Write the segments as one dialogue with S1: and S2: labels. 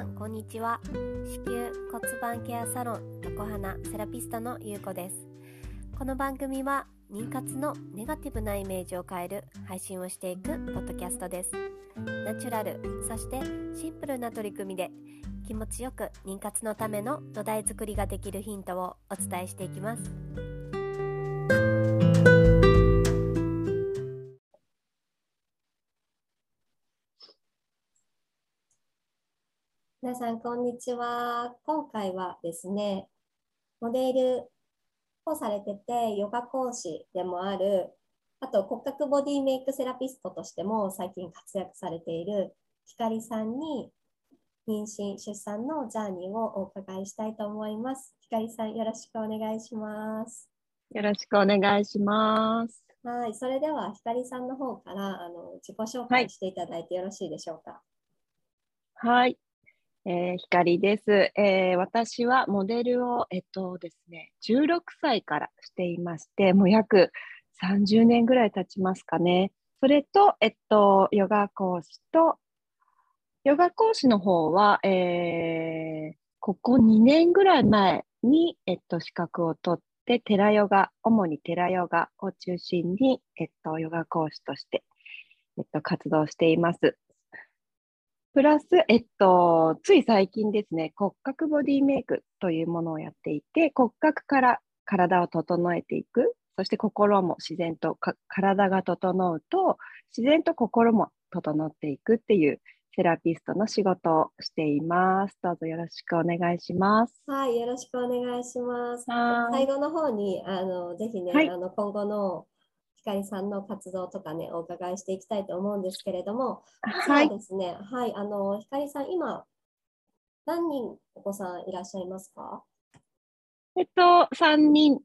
S1: さんこんにちは。子宮骨盤ケアサロン横花セラピストのゆうこです。この番組は妊活のネガティブなイメージを変える配信をしていくポッドキャストです。ナチュラルそしてシンプルな取り組みで気持ちよく妊活のための土台作りができるヒントをお伝えしていきます。皆さん、こんにちは。今回はですね、モデルをされてて、ヨガ講師でもある、あと骨格ボディメイクセラピストとしても最近活躍されているひかりさんに妊娠、出産のジャーニーをお伺いしたいと思います。ひかりさん、よろしくお願いします。
S2: よろしくお願いします。
S1: はい、それではひかりさんの方からあの自己紹介していただいてよろしいでしょうか？
S2: はい、えー、光です、えー、私はモデルを、えっとですね、16歳からしていまして、もう約30年ぐらい経ちますかね。それと、えっと、ヨガ講師と、ヨガ講師の方は、えー、ここ2年ぐらい前に、えっと、資格を取って、寺ヨガ、主に寺ヨガを中心に、えっと、ヨガ講師として、えっと、活動しています。プラス、えっと、つい最近ですね、骨格ボディメイクというものをやっていて、骨格から体を整えていく、そして心も自然と体が整うと、自然と心も整っていくっていうセラピストの仕事をしています。どうぞよろしくお願いします。
S1: はい、よろしくお願いします。最後の方に、あの、ぜひね、はい、あの、今後のひかりさんの活動とかね、お伺いしていきたいと思うんですけれども、はい、そうですね、はい、あの、ひかりさん、今、何人お子さんいらっしゃいますか？
S2: えっと、3人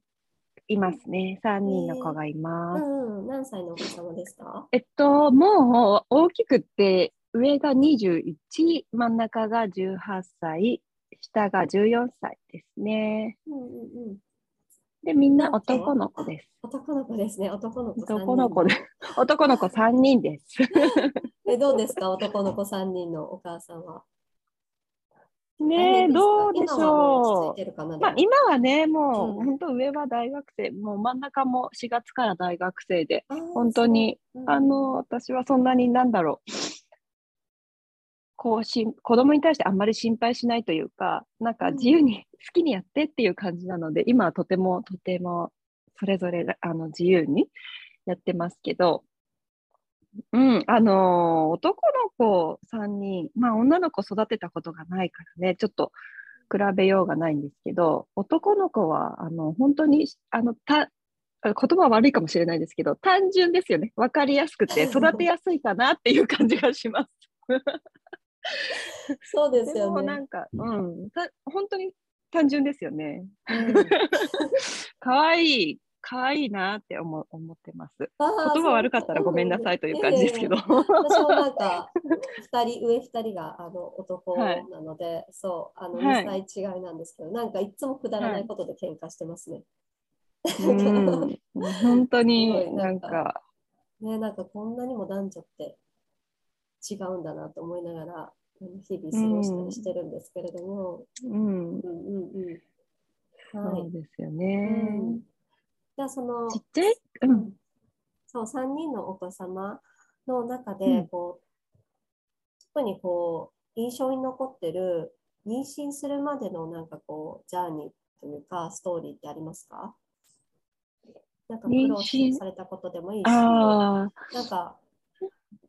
S2: いますね。3人の子がいます。
S1: えー、うん、何歳のお子様ですか？
S2: えっと、もう大きくって、上が21、真ん中が18歳、下が14歳ですね。うんうんうんで、みんな男の子です。
S1: 男の子ですね。男の子
S2: 男の子で。男の子3人です。
S1: え、どうですか？男の子3人のお母さんは。
S2: ねどうでしょう。まあ、今はね、もう、うん、本当上は大学生、もう真ん中も4月から大学生で、本当に、うん、あの、私はそんなになんだろう。こうし子供に対してあんまり心配しないというか、なんか自由に 好きにやってっていう感じなので、うん、今はとてもとてもそれぞれあの自由にやってますけど、うん、あのー、男の子3人、まあ女の子育てたことがないからね、ちょっと比べようがないんですけど、男の子はあの本当にあのた言葉は悪いかもしれないですけど、単純ですよね。分かりやすくて育てやすいかなっていう感じがします。
S1: そうですよね。
S2: なんか、うん、た本当に単純ですよね。可愛、いい、可愛いなって思思ってます。言葉悪かったらごめんなさいという感じですけど。私
S1: もなんか二人上二人があの男なので、はい、そうあの2歳違いなんですけど、はい、なんかいつもくだらないことで喧嘩してますね。
S2: はい、うん、本当になんか
S1: ねなんかこんなにも男女って違うんだなと思いながら日々過ごしたりしてるんですけれども。うん。うんうん
S2: うん。そうですよね。うん、
S1: じゃあその
S2: ちっちゃい、うん、
S1: そう3人のお子様の中でこう、特にこう印象に残ってる妊娠するまでのなんかこうジャーニーというかストーリーってありますか？なんか苦労されたことでもいいし、なんか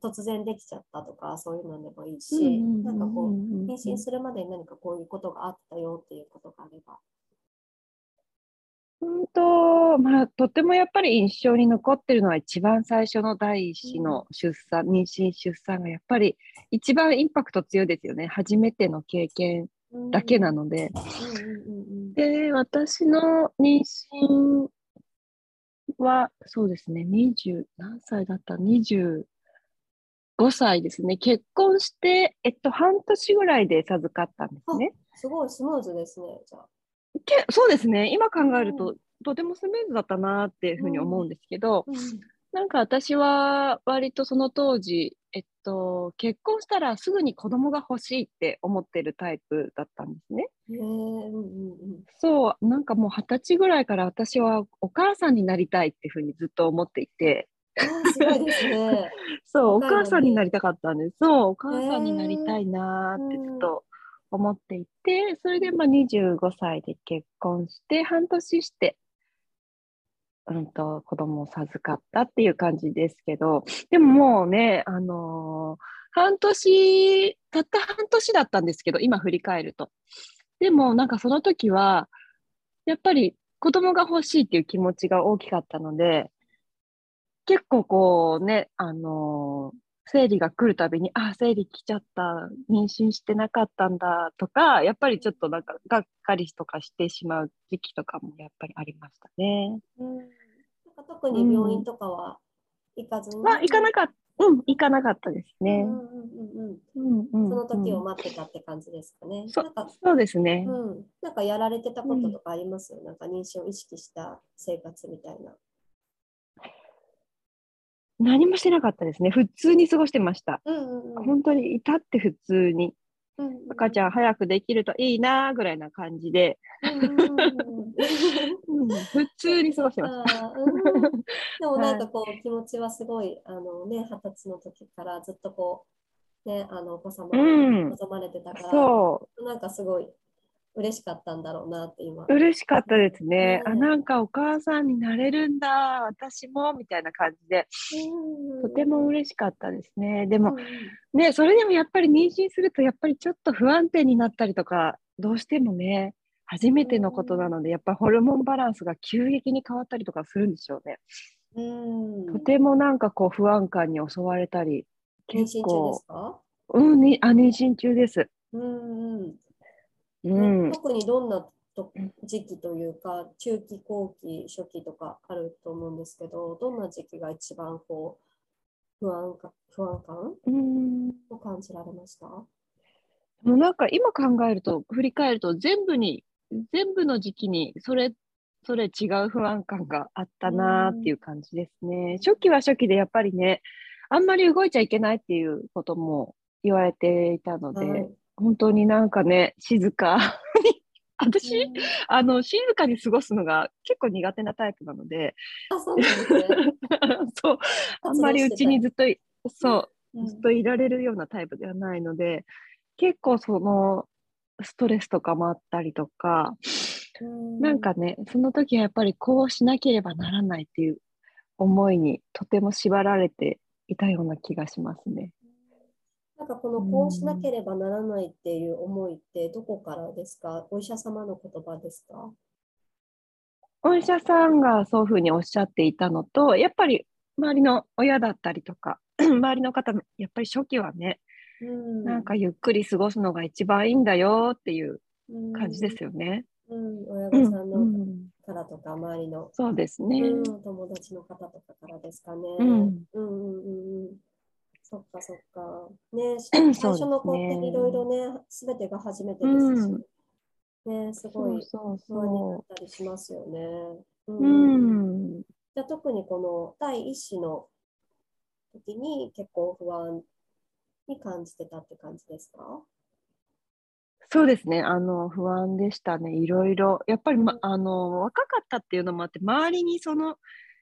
S1: 突然できちゃったとかそういうのでもいいし、なんかこう妊娠するまでに何かこういうことがあったよっていうことがあれば。
S2: うんとまあ、とてもやっぱり印象に残ってるのは一番最初の第一子の出産、うん、妊娠出産がやっぱり一番インパクト強いですよね。初めての経験だけなので。で私の妊娠はそうですね20何歳だった？20 5歳ですね。結婚して、えっと、半年ぐらいで授かったんですね。
S1: すごいスムーズですね、じゃあ。
S2: けそうですね。今考えると、うん、とてもスムーズだったなっていうふうに思うんですけど、うんうん、なんか私は割とその当時、えっと、結婚したらすぐに子供が欲しいって思ってるタイプだったんですね。
S1: へえ、うんうんうん。
S2: そう、なんかもう二十歳ぐらいから私はお母さんになりたいっていうふうにずっと思っていて、
S1: すごいですね。
S2: そう、お母さんになりたかったんです。そう、お母さんになりたいなーってずっと思っていて、それでまあ25歳で結婚して、半年して、うんと、子供を授かったっていう感じですけど、でももうね、あのー半年、たった半年だったんですけど、今振り返ると。でもなんかその時は、やっぱり子供が欲しいっていう気持ちが大きかったので、結構こうね、あのー生理が来るたびに、あ、生理来ちゃった、妊娠してなかったんだとか、やっぱりちょっとなんかがっかりとかしてしまう時期とかもやっぱりありましたね。
S1: うん、なんか特に病院とかは行かずに？
S2: まあ、行かなかった、うん、行かなかったですね。
S1: うんうんうんうん。
S2: うんうん
S1: その時を
S2: うん
S1: 待ってたって感じですかね。
S2: そ
S1: なんか、
S2: そうですね。
S1: うん、なんかやられてたこととかあります？よ、なんか妊娠を意識した生活みたいな。
S2: 何もしてなかったですね。普通に過ごしてました。
S1: うんうんうん。
S2: 本当にいたって普通に。
S1: うんうん
S2: 赤ちゃん早くできるといいなぐらいな感じで、普通に過ごしてました。
S1: うんでもなんかこう気持ちはすごいあのね二十歳の時からずっとこうねあのお子様望まれてたから、
S2: そ
S1: なんかすごい嬉しかったんだろうなって今。
S2: う、嬉しかったですね。あ、
S1: ね
S2: なんかお母さんになれるんだ、私も、みたいな感じで、とても嬉しかったですね。でも、
S1: うんうん
S2: ね、それでもやっぱり妊娠すると、やっぱりちょっと不安定になったりとか、どうしてもね、初めてのことなので、やっぱりホルモンバランスが急激に変わったりとかするんでしょうね。
S1: うん
S2: とてもなんかこう不安感に襲われたり、
S1: 妊娠中で
S2: 結構
S1: す、か？
S2: うん、にあ妊娠中です。
S1: うんうん
S2: うん、
S1: 特にどんなと時期というか中期後期初期とかあると思うんですけどどんな時期が一番こう不安か不安感
S2: うん。
S1: を感じられました？
S2: もうなんか今考えると、振り返ると全部に、全部の時期にそれ、それ違う不安感があったなーっていう感じですね。初期は初期でやっぱりね、あんまり動いちゃいけないっていうことも言われていたので、
S1: はい
S2: 本当になんかね、静か。に、私、
S1: うん。
S2: あの、静かに過ごすのが結構苦手なタイプなので、
S1: あそうですね。
S2: そう、あんまりうちにずっとい、そう、
S1: うん。
S2: ずっといられるようなタイプではないので、結構そのストレスとかもあったりとか、なんかね、その時はやっぱりこうしなければならないっていう思いにとても縛られていたような気がしますね。
S1: なんかこのこうしなければならないっていう思いってどこからですか？お医者様の言葉ですか？
S2: お医者さんがそういうふうにおっしゃっていたのと、やっぱり周りの親だったりとか、周りの方の、やっぱり初期はね、
S1: うん。
S2: なんかゆっくり過ごすのが一番いいんだよっていう感じですよね。
S1: うん、親
S2: うん。
S1: 御さんの
S2: うん
S1: からとか、周りの、
S2: そうですね。
S1: うん、お友達の方とかからですかね。
S2: うん。
S1: うんうんうんうん。そっかそっか。ね、最初の子っていろいろね、すべてが初めてですし、ね、すごい
S2: そう
S1: 不安にな
S2: そ
S1: ったりしますよね。う
S2: う。うん。
S1: じゃあ特にこの第一子の時に結構不安に感じてたって感じですか？
S2: そうですね。あの、不安でしたね。いろいろ。やっぱり、ま
S1: うん、
S2: あの、若かったっていうのもあって、周りにその
S1: うん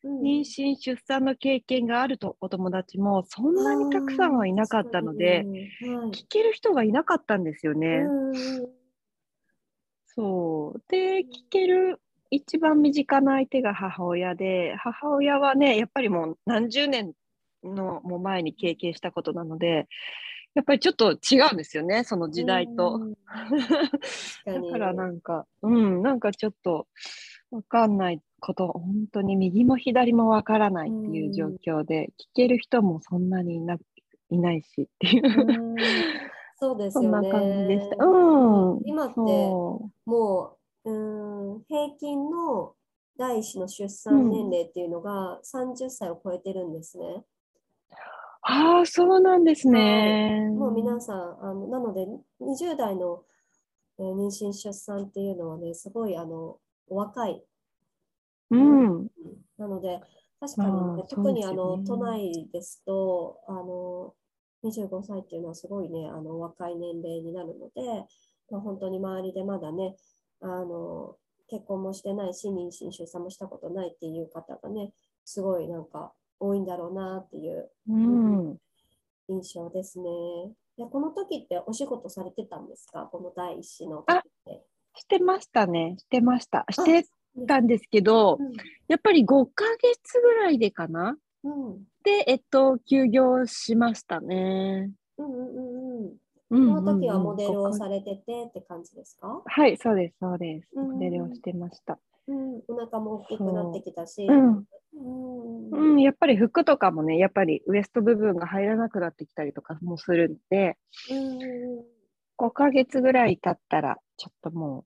S2: 妊娠、出産の経験があるとお友達もそんなにたくさんはいなかったので、聞ける人がいなかったんですよね。そう。で、聞ける一番身近な相手が母親で、母親はね、やっぱりもう何十年のもう前に経験したことなので、やっぱりちょっと違うんですよね、その時代と。
S1: うん
S2: だからなんか、うん、なんかちょっとわかんないこと、本当に右も左もわからないっていう状況で、聞ける人もそんなにいないないしっていう、
S1: うんそうです
S2: そんな
S1: よね。
S2: 感じでした。うん。
S1: 今って
S2: そ
S1: もう、うん、平均の第一子の出産年齢っていうのが30歳を超えてるんですね。
S2: う。ああ、そうなんですね。
S1: もう皆さん、あのなので20代のえー妊娠・出産っていうのはね、すごいあのお若い。
S2: うん。
S1: なので、確かにね、
S2: まあ
S1: 特にあの
S2: ね
S1: 都内ですと、あの25歳っていうのはすごいね、あの若い年齢になるので、まあ、本当に周りでまだね、あの結婚もしてないし、妊娠、出産もしたことないっていう方がね、すごいなんか多いんだろうなっていう
S2: うん。
S1: 印象ですね。でこの時ってお仕事されてたんですか？この第一子の時って。
S2: してましたね。してました。してたんですけど、やっぱり5ヶ月ぐらいでかな？
S1: うんうん
S2: で、えっと、休業しましたね。
S1: うんうんうんうん。
S2: そ
S1: その時はモデルをされててって感じですか？
S2: はい、そうです、そうです。
S1: うん
S2: モデルをしてました。
S1: うん、お腹も大きくなってきたし。
S2: うん。
S1: うん
S2: うん、やっぱり服とかもね、やっぱりウエスト部分が入らなくなってきたりとかもするんで、
S1: うん
S2: 5ヶ月ぐらい経ったら、ちょっとも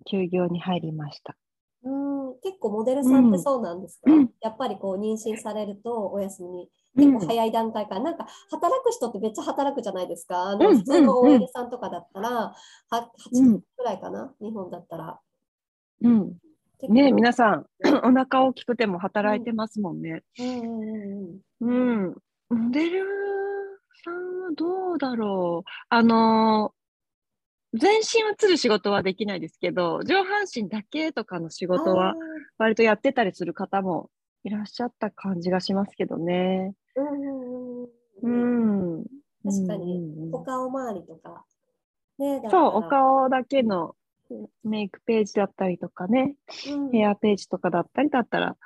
S2: う、休業に入りました。
S1: うん、結構モデルさんってそうなんですか、
S2: うん
S1: やっぱりこう妊娠されるとお休み
S2: うん
S1: 結構早い段階から、なんか働く人ってめっちゃ働くじゃないですか。あ
S2: うん
S1: の普通の OL さんとかだったら、は8
S2: うん
S1: 月くらいかな、日本だったら。
S2: うん。ね皆さん、お腹大きくても働いてますもんね。
S1: うんうんうん
S2: うん。モデルさんはどうだろう。あのー全身映る仕事はできないですけど、上半身だけとかの仕
S1: うん。
S2: 事は割とやってたりする方もいらっしゃった感じがしますけどね。
S1: うんうん。確かにお顔周りとか。ね、
S2: そう、
S1: ら
S2: お顔だけのメイクページだったりとかね、
S1: うん
S2: ヘアページとかだったりだったら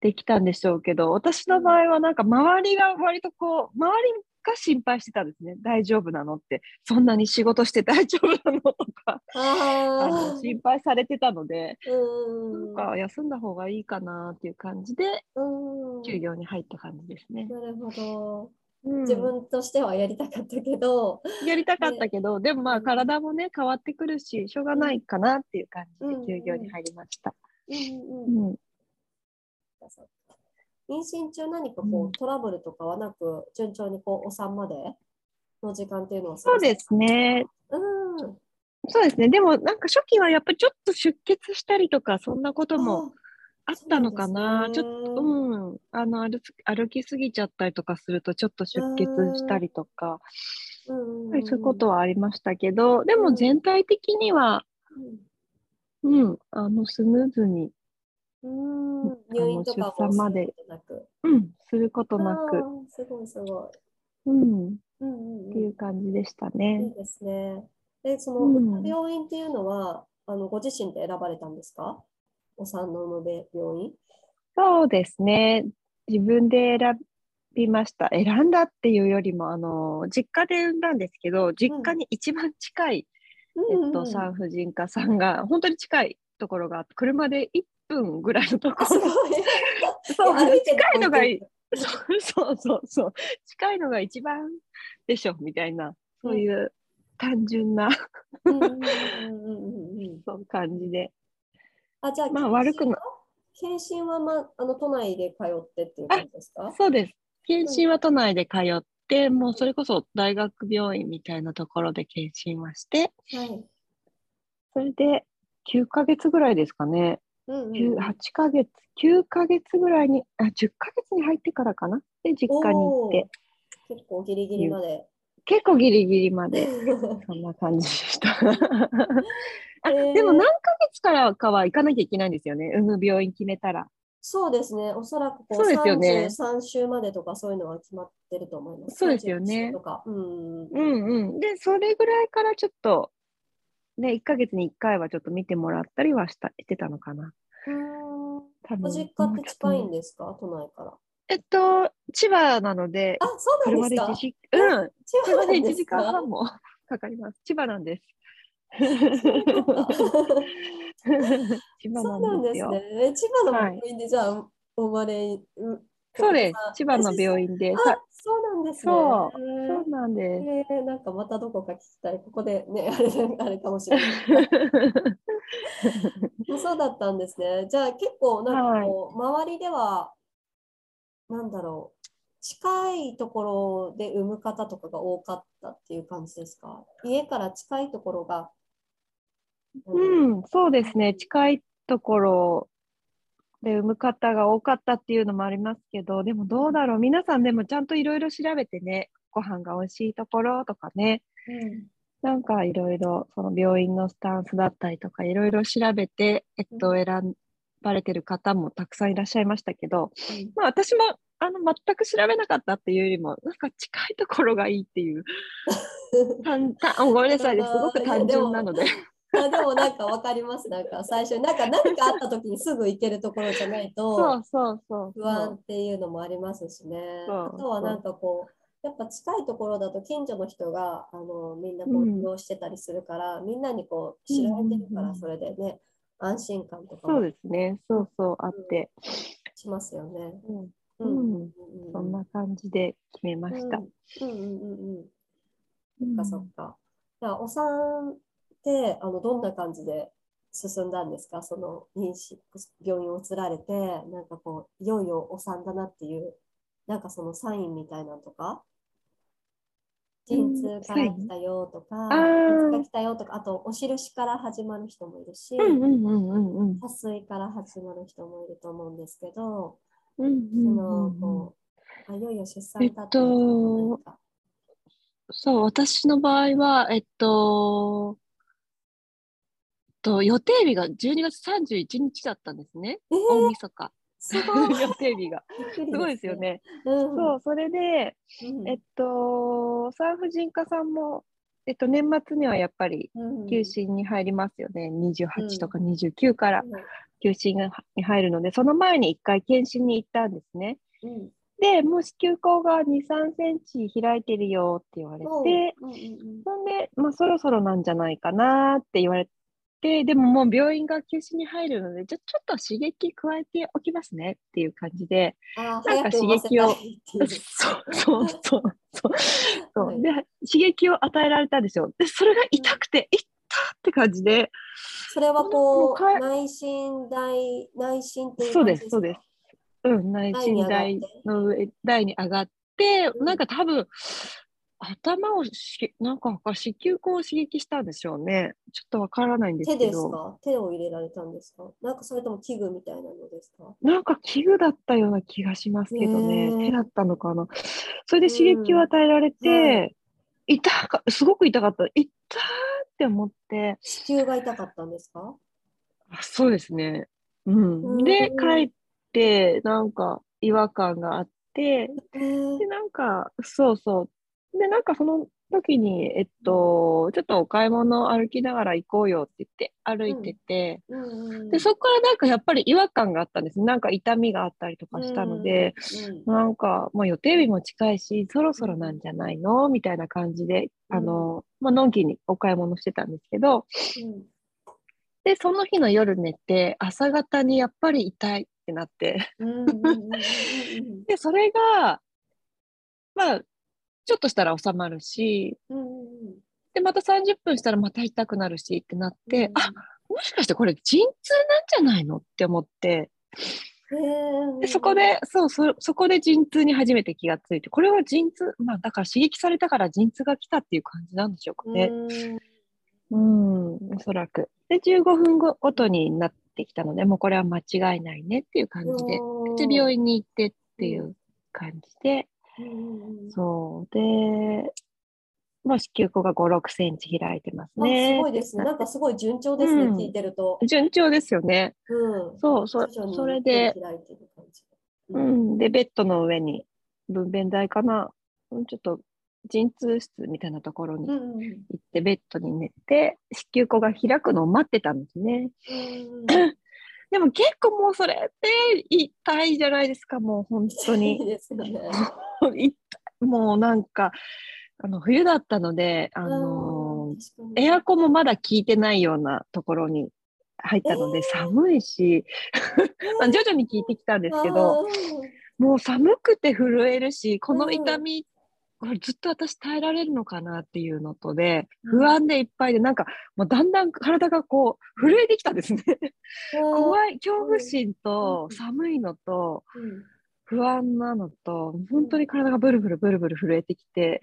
S2: できたんでしょうけど、私の場合はなんか周りが割とこう、周りが心配してたんですね。大丈夫なのって、そんなに仕事して大丈夫なのとか、あ
S1: あ
S2: の心配されてたので、なんか休んだ方がいいかなっていう感じで、
S1: うん。
S2: 休業に入った感じですね。
S1: なるほど。
S2: うん。
S1: 自分としてはやりたかったけど、
S2: やりたかったけど、でもまあ
S1: うん。
S2: 体もね、変わってくるし、しょうがないかなっていう感じ
S1: うん。
S2: で休業に入りました。
S1: うんうん。うん。
S2: う。ん
S1: 妊娠中何かこ
S2: うん
S1: うトラブルとかはなく、順調にこうお産までの時間っていうのは
S2: そうですね。
S1: うん。
S2: そうですね。でもなんか初期はやっぱりちょっと出血したりとか、そんなこともあったのかな。ちょっと、
S1: と
S2: うん。あの歩き、歩きすぎちゃったりとかすると、ちょっと出血したりとか、
S1: うんうんうん
S2: やっぱりそういうことはありましたけど、でも全体的には、うん、あの、スムーズに、
S1: うんうん入院とか
S2: 出産まで
S1: することなく。
S2: うん、することな
S1: あ
S2: く、
S1: ーすごいすごい。
S2: うん、
S1: うんうんうん
S2: っていう感じでした
S1: いい
S2: ね。
S1: ですね。で、その、
S2: うん
S1: 病院っていうのは、あのご自身で選ばれたんですか？お産の産む病院
S2: そうですね。自分で選びました。選んだっていうよりも、あの、実家で産んだんですけど、実家に一番近い、えっと、産婦人科さんが、本当に近いところがあって、車で1分ぐらいのとこ
S1: あすごい。
S2: そう近いのがいい
S1: る。
S2: そうそうそうそう。近いのが一番でしょ、みたいな、そういう単純な、
S1: うんうんうんうんうんうん
S2: そう感じで。
S1: あ、じゃあ、
S2: まあ悪くな
S1: 検診は、ま、あの都内で通ってっていう感じですか？
S2: そうです。検診は都内で通って、もうそれこそ大学病院みたいなところで検診はして、
S1: はい。
S2: それで9ヶ月ぐらいですかね。
S1: うんうん
S2: 9 8ヶ月、9ヶ月ぐらいに、あ、10ヶ月に入ってからかな？で、実家に行って、
S1: 結構ギリギリまで。
S2: 結構ギリギリまで、そんな感じでした。あ
S1: へー
S2: でも何ヶ月からかは行かなきゃいけないんですよね？産む病院決めたら。
S1: そうですね。おそらくこう
S2: そうですよね
S1: 33週までとかそういうのは決まってると思います。
S2: そうですよね
S1: 31週とか。うん。
S2: うんうん。で、それぐらいからちょっと、ね、1ヶ月に1回はちょっと見てもらったりはしたしてたのかな。
S1: うん
S2: 多分
S1: お実家って近いん
S2: で
S1: ですか？都内から。
S2: えっと、千葉なので、
S1: あ、そうなん
S2: 車です1
S1: か
S2: 時、うん、
S1: 千葉
S2: 車で1時間半も かかります。千葉なんです。千葉
S1: そう
S2: なでよ。
S1: なんんですすね。え千葉の病院でじゃあ生まれ、う
S2: そうです
S1: あ。
S2: 千葉の病院で。
S1: そうなんですね。
S2: そう
S1: へ
S2: そうなんです。
S1: ーえーなんかまたどこか聞きたい。ここでね、あれあれかもしれない。あそうだったんですね。じゃあ結構なんかこう、周りでは、なんだろう、近いところで産む方とかが多かったっていう感じですか？家から近いところが。
S2: うん、そうですね。近いところで産む方が多かったっていうのもありますけど、でもどうだろう。皆さんでもちゃんといろいろ調べてね、ご飯が美味しいところとかね、
S1: うん。
S2: なんかいろいろその病院のスタンスだったりとかいろいろ調べて、えっと、選ばれてる方もたくさんいらっしゃいましたけど、まあ、私もあの全く調べなかったっていうよりもなんか近いところがいいっていう。ごめんなさいですごく単純なので。
S1: あでもなんかわかります。なんか最初なんか何かあった時にすぐ行けるところじゃないと
S2: そうそう
S1: 不安っていうのもありますしね。あとはなんかこうやっぱ近いところだと近所の人があのみんなこ
S2: う
S1: うん利用してたりするから、みんなにこう知られてるか
S2: うんうんうん
S1: らそれでね安心感とか
S2: そう
S1: も
S2: ですね。そうそうあって、
S1: しますよね。
S2: うん
S1: う
S2: うん
S1: うん
S2: そんな感じで決めました。
S1: うんうんうんうん。
S2: う
S1: そっ
S2: ん
S1: かそっか。じゃあお産ってあのどんな感じで進んだんですか？その妊娠病院を移られてなんかこういよいよお産だなっていうなんかそのサインみたいなのとか？陣痛から来たよとか、
S2: あー。
S1: 陣痛が来たよとかあとお印から始まる人もいるし、
S2: うんうんうんうんうん。
S1: 破水から始まる人もいると思うんですけど、
S2: うんうん
S1: そ
S2: うん
S1: の
S2: うん。
S1: こうあいよいよ出産だっていう
S2: えっとそう、私の場合は、えっと、と予定日が12月31日だったんですね。
S1: えー
S2: 大晦日。
S1: すごい
S2: 予定日が。すごいですよ。ね。
S1: うん、
S2: そう、それで、
S1: うん
S2: えっと、産婦人科さんも、えっと、年末にはやっぱり
S1: うん
S2: 休診に入りますよね。28とか29から
S1: うん
S2: 休診がに入るので、その前に1回検診に行ったんですね。
S1: うん
S2: で、もう子宮口が2、3センチ開いてるよって言われて、
S1: うんうんうん
S2: そんで、まあ、そろそろなんじゃないかなって言われて、でももう病院が休止に入るので、じゃあちょっと刺激加えておきますねっていう感じで、
S1: あー
S2: なんか
S1: 早く産ませたいっていう。
S2: そうそうそうそうそう、
S1: はい。
S2: で、刺激を与えられたんですよ。で、それが痛くて、痛って感じで、
S1: それは
S2: も
S1: こ
S2: う
S1: 内心大内心っていう
S2: そうですそうです。うん、内心台の上、台に上がって、
S1: うん。
S2: なんか多分、頭をし、なんか子宮口を刺激したんでしょうね。ちょっとわからないんです
S1: 手です
S2: けど。
S1: か？手を入れられたんですか？なんかそれとも器具みたいなのですか？
S2: なんか器具だったような気がしますけどね。
S1: へー
S2: 手だったのかな。それで刺激を与えられて、
S1: うんはい
S2: 痛か、すごく痛かった。痛ーって思って、
S1: 子宮が痛かったんですか？
S2: あそうですね。うん。
S1: うん
S2: で、帰って、なんか違和感があって、
S1: えー
S2: で、なんか、そうそう。で、なんかその時に、えっと、ちょっとお買い物歩きながら行こうよって言って歩いてて、
S1: うん。うん
S2: で、そこからなんかやっぱり違和感があったんです。なんか痛みがあったりとかしたので、
S1: うん
S2: なんか、まあ、予定日も近いし、そろそろなんじゃないのみたいな感じで、
S1: うん。
S2: あの、まあのんきにお買い物してたんですけど、
S1: うん。
S2: で、その日の夜寝て、朝方にやっぱり痛いってなって、で、それが、まあ、ちょっとしたら収まるし、
S1: うんうん
S2: で、また30分したらまた痛くなるしってなって、
S1: うん
S2: あ、もしかしてこれ陣痛なんじゃないのって思って、でそこで、そう、そ、そこで陣痛に初めて気がついて、これは陣痛、まあだから刺激されたから陣痛が来たっていう感じなんでしょうかね。
S1: うん。
S2: うん、おそらく。で、15分後ごとになってきたので、もうこれは間違いないねっていう感じで、で、病院に行ってっていう感じで、そう。で、まあ、子宮口が5、6センチ開いてます
S1: あ
S2: ね。
S1: すごいですね。なんかすごい順調ですね、
S2: うん
S1: 聞いてると。
S2: 順調ですよね。
S1: うん。
S2: そう、そそれで。う。ん、で、ベッドの上に、分娩台かな、うんちょっと陣痛室みたいなところに行って、ベッドに寝て、子宮口が開くのを待ってたんですね。
S1: うん
S2: でも結構もうそれって痛いじゃないですか、もう本当
S1: いい
S2: に。
S1: ですね。
S2: もうなんか、あの冬だったので、あのエアコンもまだ効いてないようなところに入ったので、
S1: えー。
S2: 寒いし、まあ徐々に効いてきたんですけど、
S1: あ
S2: もう寒くて震えるし、この
S1: うん。
S2: 痛み、これずっと私耐えられるのかなっていうのとで、
S1: うん。
S2: 不安でいっぱいで、なんかもうだんだん体がこう震えてきたんですね。
S1: ー
S2: 怖い、恐怖心と
S1: うん。
S2: 寒いのと
S1: うん
S2: 不安なのと、本当に体がブルブルブルブル震えてきて、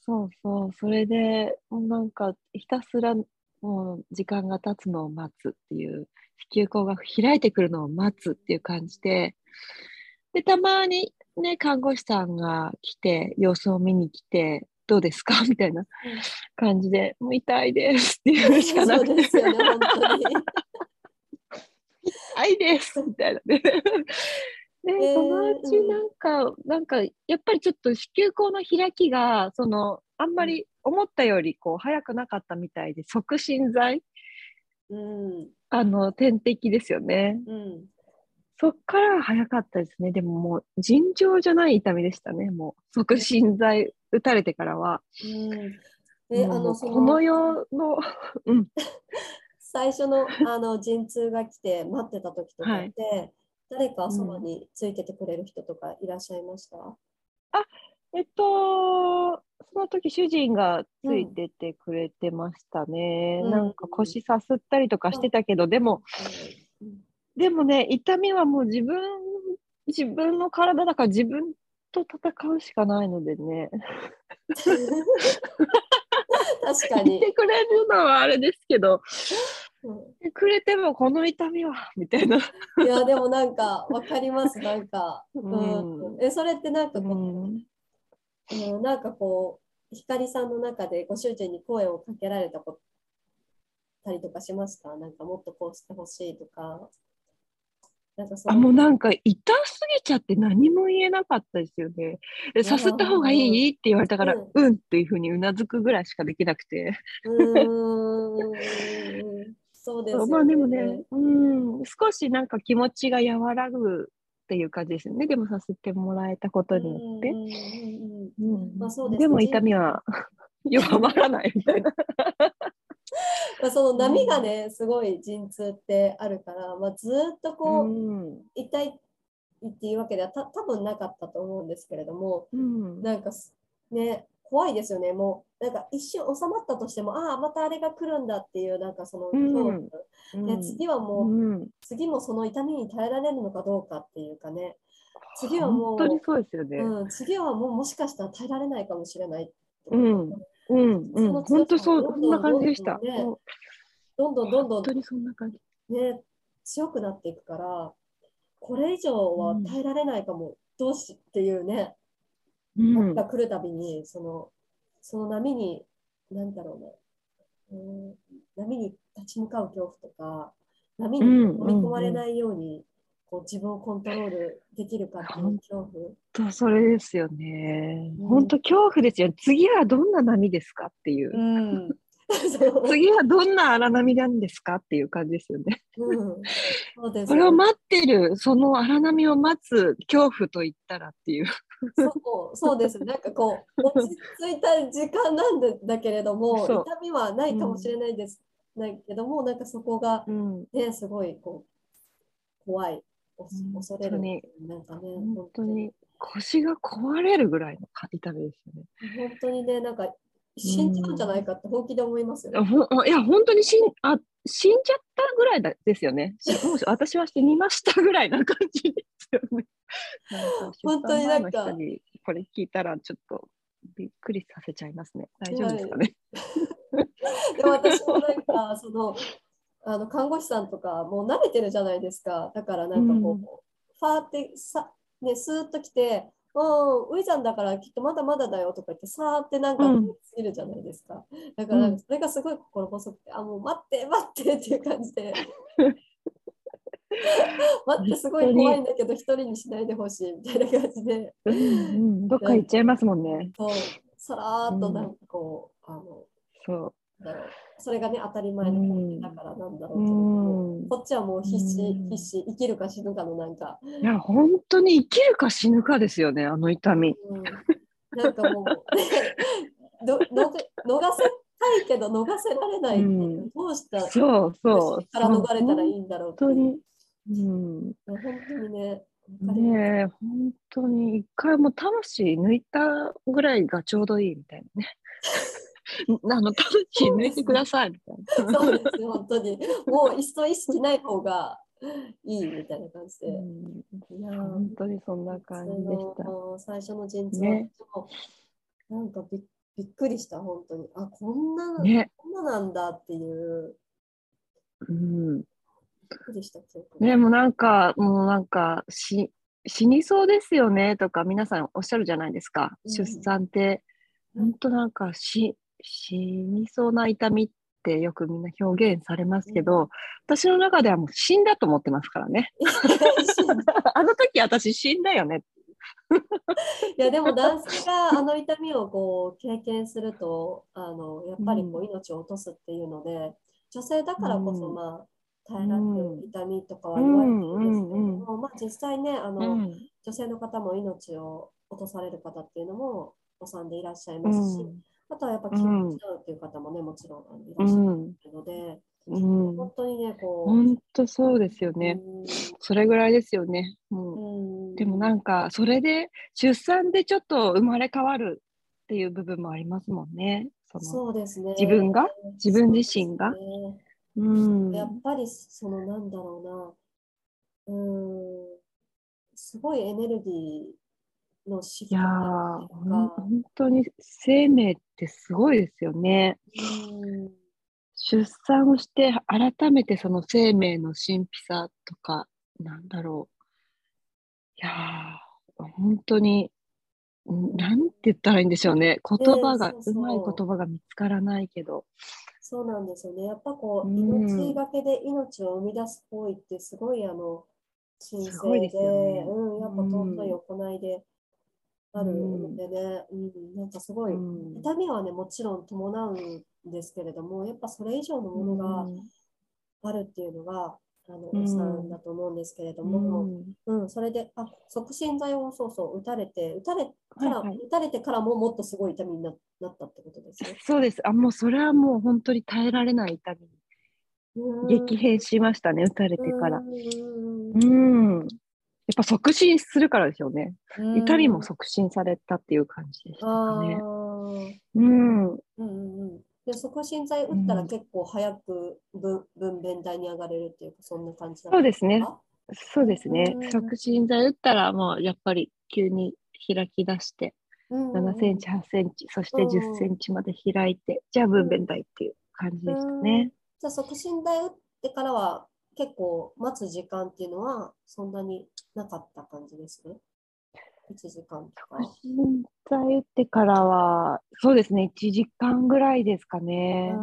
S2: そうそう、それで、もうなんかひたすらもう時間が経つのを待つっていう、子宮口が開いてくるのを待つっていう感じで、で、たまにね、看護師さんが来て、様子を見に来て、どうですか？みたいな感じで、もう痛いですっていうしかなくて。
S1: そうですよね、本当に。
S2: 痛いですみたいなね。で、
S1: ー
S2: そのうちなんか、なんか、やっぱりちょっと子宮口の開きが、その、あんまり思ったより、こう、早くなかったみたいで、促進剤、
S1: うん。
S2: あの、点滴ですよね。
S1: うん。
S2: そっから早かったですね。でももう、尋常じゃない痛みでしたね。もう、促進剤打たれてからは。
S1: うん。え、あの、そ
S2: この
S1: の、
S2: 世の、うん、
S1: 最初の、あの、陣痛が来て待ってた時とかって、誰かそばについててくれる人とかいらっしゃいました？
S2: えっと、その時主人がついててくれてましたね。
S1: うん
S2: なんか腰さすったりとかしてたけど、でも、
S1: うん
S2: でもね、痛みはもう自分、自分の体だから自分と戦うしかないのでね。
S1: 確かに。
S2: 言ってくれるのはあれですけど、
S1: うん
S2: くれてもこの痛みは、みたいな。
S1: いや、でもなんか、わかります、なんか。う
S2: うん
S1: ん。え、それってなんか
S2: う
S1: こう、
S2: ん、
S1: うん、なんかこう、光さんの中でご主人に声をかけられたことたりとかしましたなんかもっとこうしてほしいとか。なんかそ
S2: あ、
S1: の
S2: もうなんか痛すぎちゃって何も言えなかったですよね。でさすった方がいい？って言われたから、
S1: うん
S2: うんっていうふうにうなずくぐらいしかできなくて。
S1: うーん。そうですよね。
S2: まあでもね、うん、少しなんか気持ちが和らぐっていう感じですよね。でもさせてもらえたことによって
S1: うんまあそうですね
S2: でも痛みは 弱まらないみたいな。
S1: まあその波がね、すごい陣痛ってあるから、まあ、ずーっとこう、
S2: うん
S1: 痛いっていうわけではた多分なかったと思うんですけれども、
S2: うん
S1: なんかすね、怖いですよね。もう、なんか一瞬収まったとしても、ああ、またあれが来るんだっていう、なんかその恐怖。
S2: うん
S1: で次はもう、
S2: うん
S1: 次もその痛みに耐えられるのかどうかっていうかね、次はもう、
S2: 本当にそうですよね。
S1: うん、次はもうもしかしたら耐えられないかもしれない。
S2: うんうんうん、本当そう、そんな感じでした。
S1: どんどんどんどんどんどん
S2: 本当にそんな感じ。
S1: ね、強くなっていくから、これ以上は耐えられないかも、どうしっていうね、
S2: うん。
S1: が来るたびに、その、その波に、なんだろうな、うん、波に立ち向かう恐怖とか、波に
S2: うん。
S1: 飲み込まれないように、こう自分をコントロールできるかっていう恐怖。
S2: とそれですよね。
S1: うん
S2: 本当恐怖ですよね。次はどんな波ですかっていう。
S1: うん。
S2: 次はどんな荒波なんですかっていう感じですよね。
S1: うん、そうです
S2: これを待ってる、その荒波を待つ恐怖と言ったらっていう。
S1: そうそうです。なんかこう、落ち着いた時間なんだだけれども、痛みはないかもしれないです。ないけども、なんかそこが
S2: うん、
S1: ね、すごいこう怖い、恐れる
S2: 本当に。
S1: なんかね、
S2: 本当に腰が壊れるぐらいの痛みですよね。
S1: 本当にね、なんか死んじゃうんじゃないかって本気で思いますよ。
S2: いやほんいや、本当に死んあ死んじゃったぐらいだですよね。し もう私は死にましたぐらいな感じですよね。
S1: 本当になんか
S2: これ聞いたらちょっとびっくりさせちゃいますね。大丈夫ですかね？
S1: でも私もなんか、その、あの看護師さんとかもう慣れてるじゃないですか。だからなんかこう、
S2: うん
S1: ファーってさ、ね、スーッと来て、うん、ウイさんだからきっとまだまだだよとか言って、さーってなんか
S2: うん
S1: 過ぎるじゃないですか。だから
S2: うん
S1: それがすごい心細くて、あ、もう待って待ってっていう感じで。待ってすごい怖いんだけど一人にしないでほしいみたいな感じで、
S2: うんうん、どっか行っちゃいますもんね。
S1: そうさらーっとなんかこう、あの
S2: そ
S1: なんだろうそれがね当たり前の感じだからなんだろうけ
S2: う。
S1: ど、
S2: うん。
S1: こっちはもう必死、
S2: うん
S1: 必死、生きるか死ぬかのなんか、
S2: いや、本当に生きるか死ぬかですよね、あの痛み。
S1: うん、なんかもう、どの逃せたいけど逃せられないっていう、どうしたら
S2: そうそう。
S1: から逃れたらいいんだろうっていう
S2: 本当に。うん。
S1: 本当にね、
S2: ねえ、本当に一回もう魂抜いたぐらいがちょうどいいみたいなね。あの魂抜いてくださいみたいな。
S1: そうですよ、本当に。もう一層意識ない方がいいみたいな感じで。
S2: うん
S1: いやー
S2: 本当にそんな感じでした。
S1: 最初の陣痛
S2: ね
S1: は、なんかびっびっくりした、本当に。あ、こんな、
S2: ね。
S1: こんななんだっていう、
S2: うん。
S1: びっくりし
S2: もなんか、もうなんかし、死にそうですよねとか皆さんおっしゃるじゃないですか。
S1: うん
S2: 出産って、本当なんか死死にそうな痛みってよくみんな表現されますけど、
S1: う
S2: 私の中ではもう死んだと思ってますからね。あの時私死んだよね。
S1: いやでも男性があの痛みをこう経験するとあのやっぱりこう命を落とすっていうので、女性だからこそ、
S2: うん。
S1: まあ耐えられる痛みとかは言われてるんですけれども、まあ、実際ねあの、
S2: うん。
S1: 女性の方も命を落とされる方っていうのもお産でいらっしゃい
S2: う
S1: ますし、
S2: ん
S1: あとはやっぱ気を失うっていう方もねもちろんいらっしゃる
S2: うん
S1: ので、
S2: うん。
S1: 本当にねこう、
S2: 本当そうですよね。それぐらいですよね。もう。
S1: うん。
S2: でもなんかそれで出産でちょっと生まれ変わるっていう部分もありますもんね。その
S1: そうですね。
S2: 自分が？自分自身が？
S1: そうね。
S2: うん。
S1: やっぱりそのなんだろうな、うん、すごいエネルギーのシフト
S2: いや本当に生命ってすごいですよね。
S1: うん
S2: 出産をして改めてその生命の神秘さとかなんだろう。いやー本当にんなんて言ったらいいんでしょうね。言葉が、
S1: ねそうそう
S2: うまい言葉が見つからないけど。
S1: そうなんですよね。やっぱこう、
S2: うん
S1: 命がけで命を生み出す行為ってすごいあの神聖で、
S2: ね
S1: うん、やっぱ尊い
S2: うん
S1: 行いであるのでね、うん、なんかすごい、
S2: うん。
S1: 痛みはね、もちろん伴うんですけれども、やっぱそれ以上のものが
S2: うん。
S1: あるっていうのが、あの、
S2: うん。
S1: お産だと思うんですけれど
S2: う
S1: も、
S2: ん。
S1: うん、それで、あ、促進剤をそうそう、打たれて、打たれから、
S2: はいはい。
S1: 打たれてからももっとすごい痛みにななったってことですね。
S2: そうです。あ、もうそれはもう本当に耐えられない痛み。激変しましたね、打たれてから。
S1: うん。
S2: うん。やっぱ促進するからでしょうね。
S1: うん
S2: 痛みも促進されたっていう感じでしたかね。うん。
S1: うんうんうんで促進剤打ったら結構早く分分娩台に上がれるっていうかそんな感じだった
S2: そうですね
S1: か
S2: そうですね
S1: うん。
S2: 促進剤打ったらもうやっぱり急に開き出して、
S1: うんうんうん
S2: 7センチ、8センチ、そして
S1: うん
S2: 10センチまで開いて、じゃあ分娩台っていう感じでしたね。
S1: じゃあ促進剤打ってからは結構待つ時間っていうのはそんなになかった感じです？ね。1時間とか。
S2: 促進剤打ってからは、そうですね、1時間ぐらいですかね。
S1: う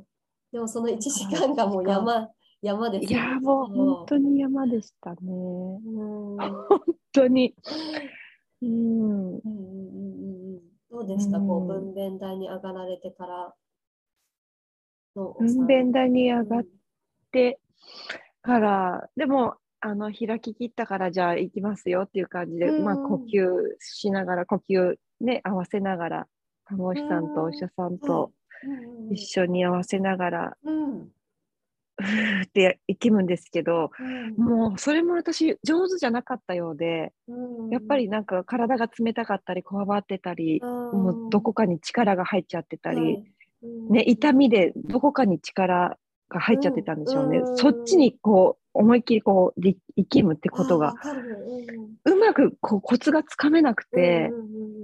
S1: んでもその1時間がもう山 山です
S2: いや、もう本当に山でしたね。本
S1: うん
S2: 当に。うん。
S1: うんうんうんどうでした、こう
S2: うん
S1: 分娩台に上がられてからのお
S2: 分
S1: 産
S2: 娩台に上がっ
S1: うん
S2: てから、でも、あの開ききったからじゃあ行きますよっていう感じで、
S1: うん
S2: まあ呼吸しながら呼吸ね合わせながら看護師さんとお医者さんと一緒に合わせながら、
S1: うん
S2: っていきむんですけど
S1: うん。
S2: もうそれも私上手じゃなかったようで
S1: うん。
S2: やっぱりなんか体が冷たかったりこわばってたり、
S1: うん。
S2: もうどこかに力が入っちゃってたり、ね、痛みでどこかに力が入っちゃってたんでしょうね。
S1: うん
S2: そっちにこう思いっきりこうり生きむってことが。
S1: う
S2: まくこうコツがつかめなくて、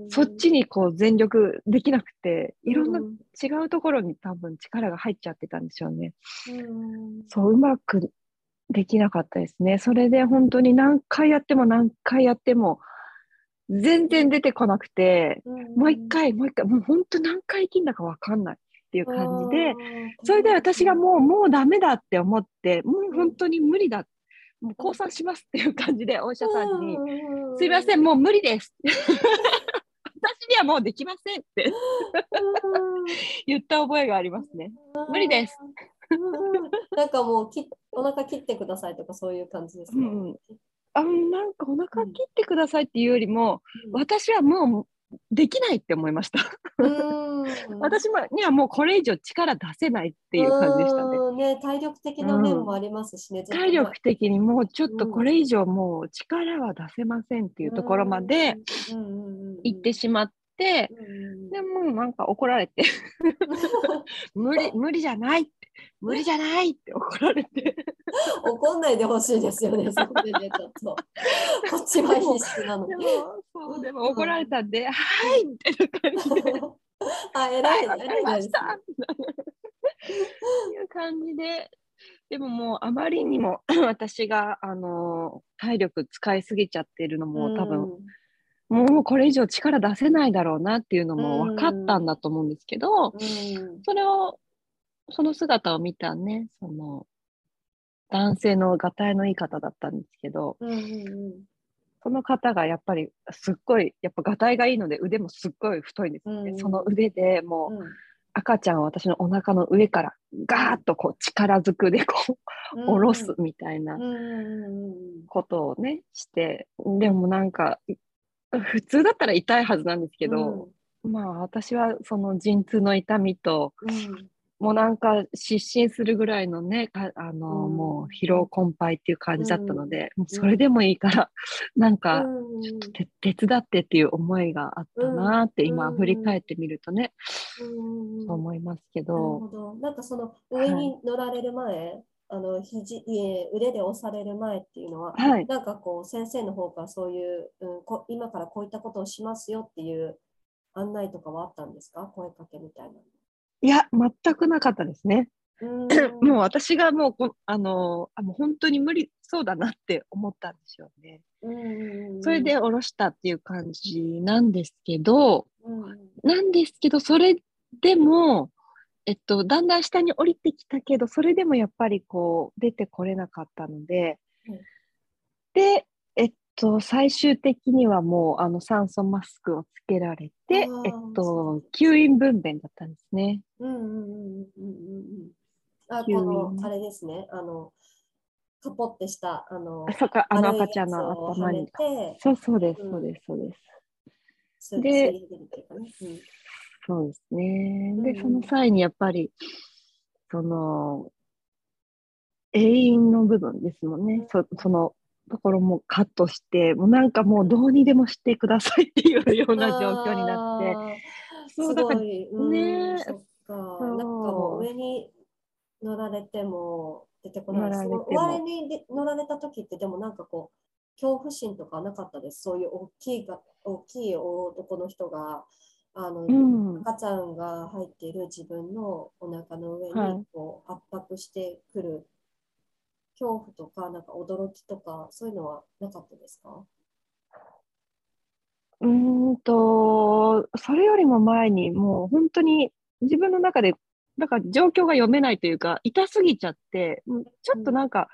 S2: そっちにこう全力できなくていろんな
S1: うん
S2: 違うところに多分力が入っちゃってたんでしょうね。
S1: うん
S2: そううまくできなかったですね。それで本当に何回やっても何回やっても全然出てこなくて、
S1: うん。
S2: もう一回もう一回もう本当何回生きんだかわかんないっていう感じでそれで私がもう、もうダメだって思って、もう本当に無理だ。もう降参しますっていう感じでお医者さんに、すいません、もう無理です。私にはもうできませんって。言った覚えがありますね。無理です。
S1: うんなんかもうきお腹切ってくださいとかそういう感じですか、
S2: うん。あなんかお腹切ってくださいっていうよりも、
S1: うん。
S2: 私はもうできないって思いました。
S1: うん。
S2: 私もにはもうこれ以上力出せないっていう感じでしたね。
S1: うん。ね体力的な面もありますしね。ずっと
S2: 体力的にもうちょっとこれ以上もう力は出せませんっていうところまで行ってしまって、でもなんか怒られて。無理無理じゃないって無理じゃないって怒られて。
S1: 怒んないでほしいですよね、そこでね、ちょっと。こっちは必死なの。
S2: で。もそうでも怒られたんで、はいみたいな感じで。
S1: あ、偉、
S2: はい
S1: 偉い
S2: ましたいう感じで。でももうあまりにも 私が、あの体力使いすぎちゃってるのも多分、もうこれ以上力出せないだろうなっていうのも分かったんだと思うんですけど、
S1: うんうん。
S2: それを、その姿を見たね、その、男性のがたいのいい方だったんですけど、
S1: うんうん
S2: その方がやっぱりすっごい、やっぱがたいがいいので腕もすっごい太いんですよね。
S1: うん。
S2: その腕でもう
S1: うん。
S2: 赤ちゃんを私のお腹の上からガーッとこう力ずくでこう下ろすみたいな
S1: うんうんうん
S2: ことをねして、でもなんか普通だったら痛いはずなんですけど、まあ私はその陣痛の痛みと
S1: うん
S2: もうなんか失神するぐらいのねかあの、
S1: うん。
S2: もう疲労困憊っていう感じだったので、もうそれでもいいから なんか
S1: うん
S2: ちょっと手手伝ってっていう思いがあったなって今
S1: うん。
S2: 振り返ってみるとね、
S1: うん
S2: そう思いますけど、
S1: ほど。なんかその上に乗られる前、あの肘腕で押される前っていうのは、
S2: はい。
S1: なんかこう先生の方からそういう、うん、こ今からこういったことをしますよっていう案内とかはあったんですか？声かけみたいな。
S2: いや全くなかったですね。
S1: うん
S2: もう私がもうこあのあもう本当に無理そうだなって思ったんでしょうね。
S1: うん
S2: それで、下ろしたっていう感じなんですけど、
S1: うん
S2: なんですけど、それでも、えっと、だんだん下に降りてきたけど、それでもやっぱりこう、出てこれなかったので、
S1: はい
S2: で、えっと、最終的にはもう、あの、酸素マスクをつけられて、えっと、吸引分娩だったんですね。
S1: うんうんうんうんうんうんあ、この、あれですね、あの、カポってした、あの、
S2: あ、そっか、あの赤ちゃんの頭に。そうそうです、
S1: うん
S2: そうです、そうです。
S1: うん
S2: そうですね。で、その際にやっぱり、その、永遠の部分ですもんね。そそのところもカットして、もうなんかもうどうにでもしてくださいっていうような状況になって。そうだから
S1: か。なんかもう上に乗られても出てこないです。上にで乗られた時ってでもなんかこう、恐怖心とかなかったです？そういう大きいが大きい男の人が、あの、
S2: うん。
S1: 赤ちゃんが入っている自分のお腹の上
S2: はい
S1: にこう圧迫してくる恐怖とか、なんか驚きとか、そういうのはなかったですか？
S2: うーんと、それよりも前に、もう本当に自分の中で、なんか状況が読めないというか、痛すぎちゃって、うんちょっとなんか、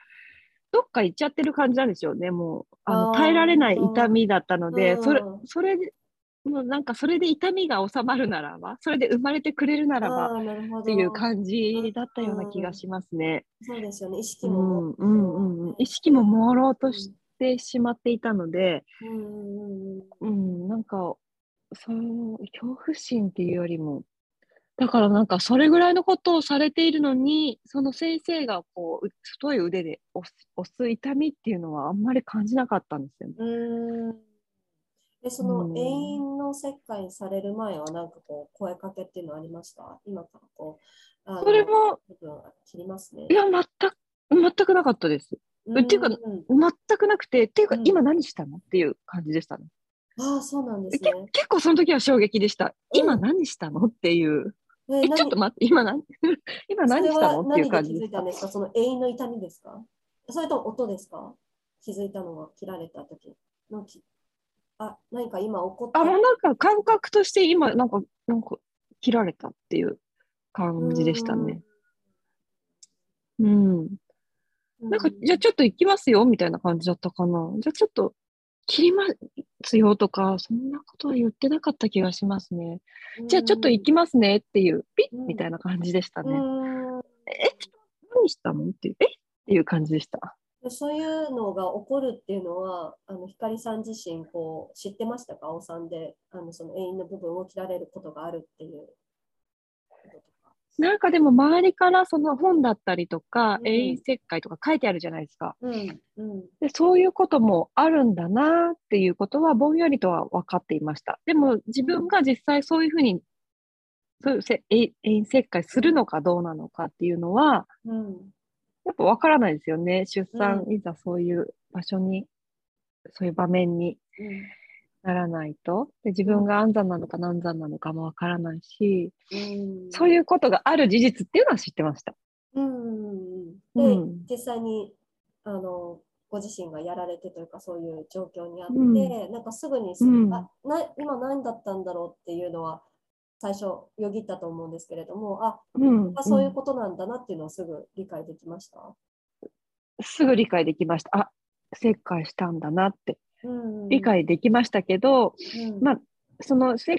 S2: どっか行っちゃってる感じなんですよね、もう。あの耐えられない痛みだったので、
S1: うん。
S2: それ、それで、もうなんかそれで痛みが収まるならば、それで生まれてくれるならばっていう感じだったような気がしますね。
S1: そうですよね。意識
S2: う
S1: も
S2: ん、うん、うんうん。意識も朦朧としてしまっていたので、
S1: うんうんうん
S2: うん、なんか、そう、恐怖心っていうよりも、だからなんかそれぐらいのことをされているのに、その先生がこう、う太い腕で押す押す痛みっていうのはあんまり感じなかったんですよね。
S1: で、そ
S2: うん
S1: の永遠の切開される前は、なんかこう、声かけっていうのありました？今からこう、
S2: それも、
S1: 切りますね。
S2: いや、全く、全くなかったです。
S1: うん
S2: っていうか
S1: ん
S2: 全くなくて、っていうか
S1: う、ん
S2: 今何したの？っていう感じでしたね。
S1: ああ、そうなんです
S2: け
S1: ね。
S2: 結構その時は衝撃でした。
S1: うん
S2: 今何したの？っていう。
S1: え
S2: え、ちょっと待って、今何？今何したの？っていう感じ
S1: 気づいたん。ですか？その永遠の痛みですか？それとも音ですか？気づいたのは切られた時のきあ、何か今起こった
S2: あ、もうなんか感覚として今、なんか、なんか、切られたっていう感じでしたね。うん。
S1: うん
S2: なんか、じゃあちょっと行きますよ、みたいな感じだったかな。じゃあちょっと、切りますよとか、そんなことは言ってなかった気がしますね。じゃあちょっと行きますねっていう、ピッ
S1: うん
S2: みたいな感じでしたね。
S1: うん
S2: え、ちょっと何したのっていう、え？っていう感じでした。
S1: でそういうのが起こるっていうのは、あの光さん自身こう知ってましたか、青さんであのその永遠の部分を切られることがあるっていう。
S2: なんかでも周りからその本だったりとか、
S1: うん
S2: 永遠切開とか書いてあるじゃないですか。
S1: うんうん
S2: で、そういうこともあるんだなっていうことはぼんやりとは分かっていました。でも自分が実際そういうふうに、そういうせ永遠切開するのかどうなのかっていうのは、
S1: うん
S2: やっぱ分からないですよね。出産、
S1: うん。
S2: いざそういう場所に、そういう場面にならないと。で自分が安産なのか難産なのかも分からないし、
S1: うん。
S2: そういうことがある事実っていうのは知ってました。
S1: うん。で、
S2: うん。
S1: 実際にあのご自身がやられてというかそういう状況にあって、
S2: うん。
S1: なんかすぐにす、
S2: うん。
S1: あな今何だったんだろうっていうのは最初よぎったと思うんですけれどもあ、
S2: うん
S1: あそういうことなんだなっていうのはすぐ理解できました？
S2: すぐ理解できました。あ切開したんだなって
S1: うん
S2: 理解できましたけど、
S1: うん
S2: まあそのせ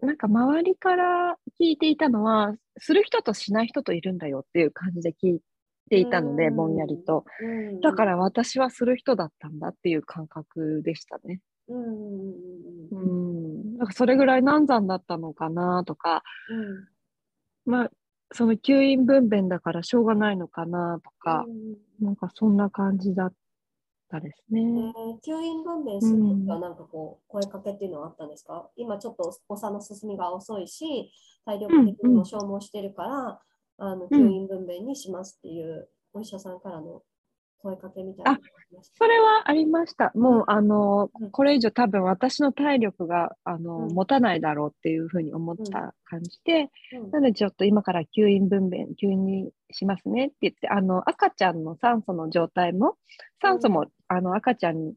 S2: なんか周りから聞いていたのはする人としない人といるんだよっていう感じで聞いていたので、
S1: うん
S2: ぼんやりと
S1: うん
S2: だから私はする人だったんだっていう感覚でしたね。
S1: うんうんうん
S2: う
S1: うん。
S2: ん、なんかそれぐらい難産だったのかなとか、まあその吸引分娩だからしょうがないのかなとか、なんかそんな感じだったですね。
S1: えー吸引分娩するときはなんかこう声かけっていうのはあったんですか、今ちょっとお産の進みが遅いし体力的にも消耗してるから、あの
S2: うん。
S1: 吸引分娩にしますっていうお医者さんからの声かけみたいな
S2: それはありました。もう、あの
S1: うん、
S2: これ以上多分私の体力が、あの、
S1: うん。
S2: 持たないだろうっていうふうに思った感じで、
S1: うん。
S2: なのでちょっと今から吸引分娩、吸引にしますねって言って、あの、赤ちゃんの酸素の状態も、酸素も、あの、赤ちゃんに、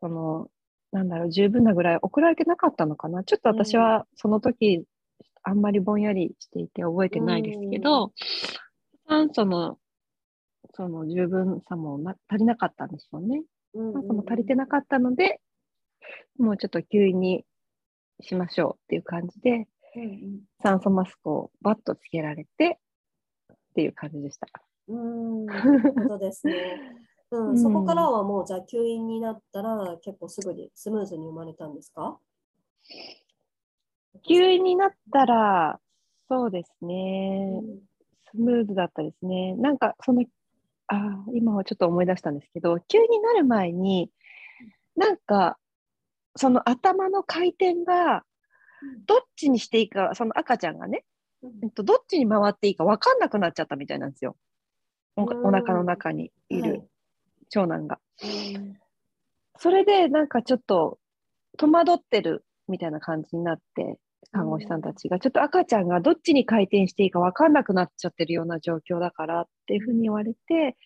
S2: その、なんだろう、十分なぐらい送られてなかったのかな。ちょっと私はその時、あんまりぼんやりしていて覚えてないですけど、酸素の、その十分さもな足りなかったんでしょうね。
S1: うん
S2: 酸素も足りてなかったので、もうちょっと吸引にしましょうっていう感じで、
S1: うん
S2: 酸素マスクをバッとつけられてっていう感じでした。
S1: うん うんなるほどですね。うん、そこからはもうじゃあ吸引になったら結構すぐにスムーズに生まれたんですか？
S2: 吸引になったら、そうですね、
S1: うん
S2: スムーズだったですね。なんかその、あー今はちょっと思い出したんですけど、吸引になる前に、なんか、その頭の回転が、どっちにしていいか、その赤ちゃんがね、えっと、どっちに回っていいか分かんなくなっちゃったみたいなんですよ。お
S1: うん。
S2: お腹の中にいる長男が。
S1: うん。
S2: それでなんかちょっと戸惑ってるみたいな感じになって、看護師さんたちが、ちょっと赤ちゃんがどっちに回転していいか分かんなくなっちゃってるような状況だからっていうふうに言われて、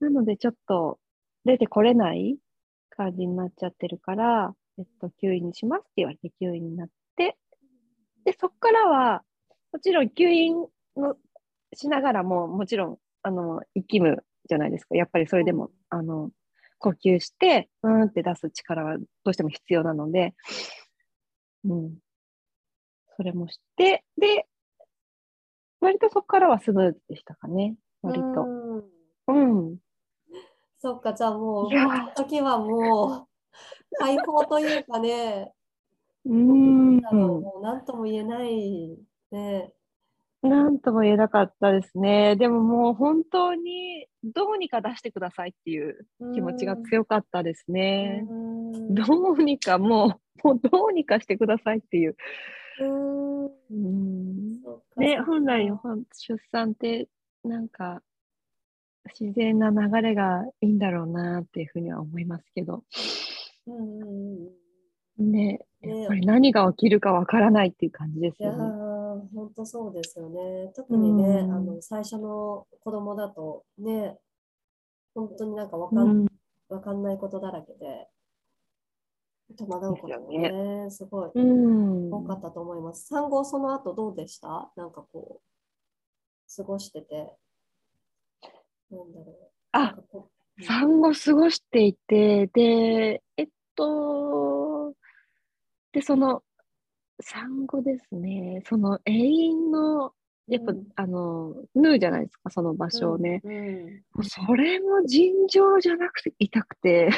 S2: なのでちょっと出てこれない感じになっちゃってるから、えっと、吸引にしますって言われて吸引になって、で、そこからは、もちろん吸引のしながらも、もちろん、あの、生きむじゃないですか。やっぱりそれでも、あの、呼吸して、うーんって出す力はどうしても必要なので、うん。それもして、で、割とそこからはスムーズでしたかね。割と。
S1: うん
S2: うん。
S1: そっか、じゃあもう、時はもう、解放というかね、
S2: うーん。
S1: 何とも言えない、ね。
S2: なんとも言えなかったですね。でももう本当にどうにか出してくださいっていう気持ちが強かったですね。
S1: うん
S2: どうにかもう、もうどうにかしてくださいっていう。
S1: うん。
S2: ね、本来出産ってなんか自然な流れがいいんだろうなっていうふうには思いますけど、
S1: うんうんうん
S2: ね、
S1: ね。
S2: やっぱり何が起きるかわからないっていう感じですよね。
S1: ー、本当そうですよね。特にね、
S2: うん。
S1: あの最初の子供だとね、本当になんかわか
S2: うんん、
S1: わかんないことだらけで、戸惑うことも
S2: ですよ
S1: ね、すごい。
S2: うん。
S1: 多かったと思います。産後その後どうでした？なんかこう、過ごしてて、なんだろう。
S2: あ産後過ごしていて、で、えっと、で、その、産後ですね、その永遠の、やっぱ、
S1: うん。
S2: あの、縫うじゃないですか、その場所をね。
S1: うんうん。
S2: それも尋常じゃなくて痛くて、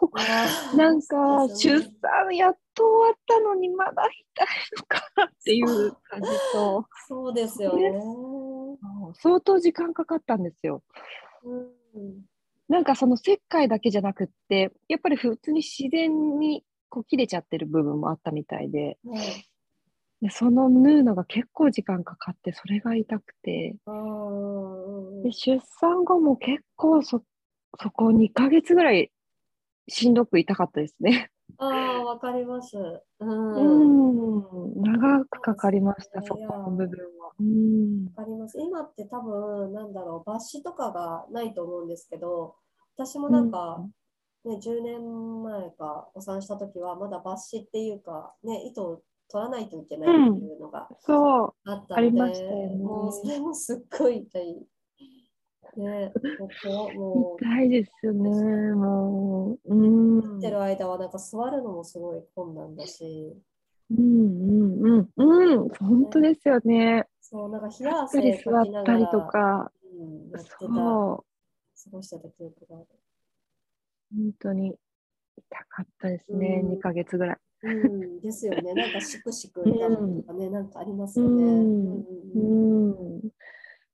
S2: も
S1: あ
S2: う
S1: ー
S2: なんか、出産やっと終わったのにまだ痛いのかっていう感じと、
S1: そうですよね。
S2: 相当時間かかったんですよ。
S1: うん。
S2: なんかその切開だけじゃなくって、やっぱり普通に自然にこう切れちゃってる部分もあったみたいで、
S1: はい
S2: でその縫うのが結構時間かかって、それが痛くて、で出産後も結構そ、そこ2ヶ月ぐらいしんどく痛かったですね。
S1: ああ、わかります。う。
S2: うんん、長くかかりました、
S1: そね
S2: そうこの部分は。うん。
S1: わかります。今って多分、なんだろう、抜歯とかがないと思うんですけど、私もなんか、ね、10年前かお産した時は、まだ抜歯っていうか、ね、糸を取らないといけないっていうのが
S2: そう。
S1: あったので、
S2: ましたよね
S1: もうそれもすっごい痛い。ね、もうこうもう
S2: 痛いですよね。もう。うん。
S1: 打ってる間はなんか座るのもすごい困難だし、
S2: うんうんうんうん。本当ですよね。
S1: そう、なんか冷や汗
S2: 座
S1: かきながら、
S2: ったりとか。
S1: うん、やってた、過。ごしてた記憶がある。
S2: 本当に痛かったですね。
S1: うん
S2: 2ヶ月ぐらい。
S1: うん、ですよね。なんかしくしく痛むとかね、なんかありますよね。
S2: うん
S1: うんうん
S2: うん。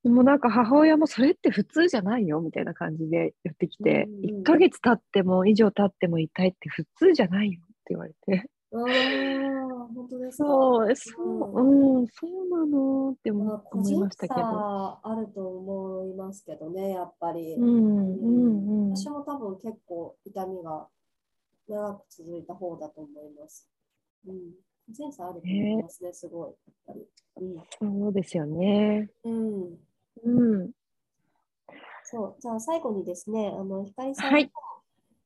S2: でもなんか母親もそれって普通じゃないよみたいな感じで言ってきて、
S1: うんうん
S2: 1ヶ月経っても以上経っても痛いって普通じゃないよって言われて。
S1: ああ、本当ですか。
S2: そう、そう、うん、そうなのって思
S1: まあ、個
S2: 思い
S1: 人
S2: ましたけど。
S1: 差あると思いますけどね、やっぱり。
S2: うん、うん、うん。
S1: 私も多分結構痛みが長く続いた方だと思います。うん。個人差あると思いますね、すごい。やっぱり。
S2: そうですよね。
S1: うん。うん。
S2: うん。
S1: そう。じゃあ最後にですね、あの、ひかりさん
S2: はい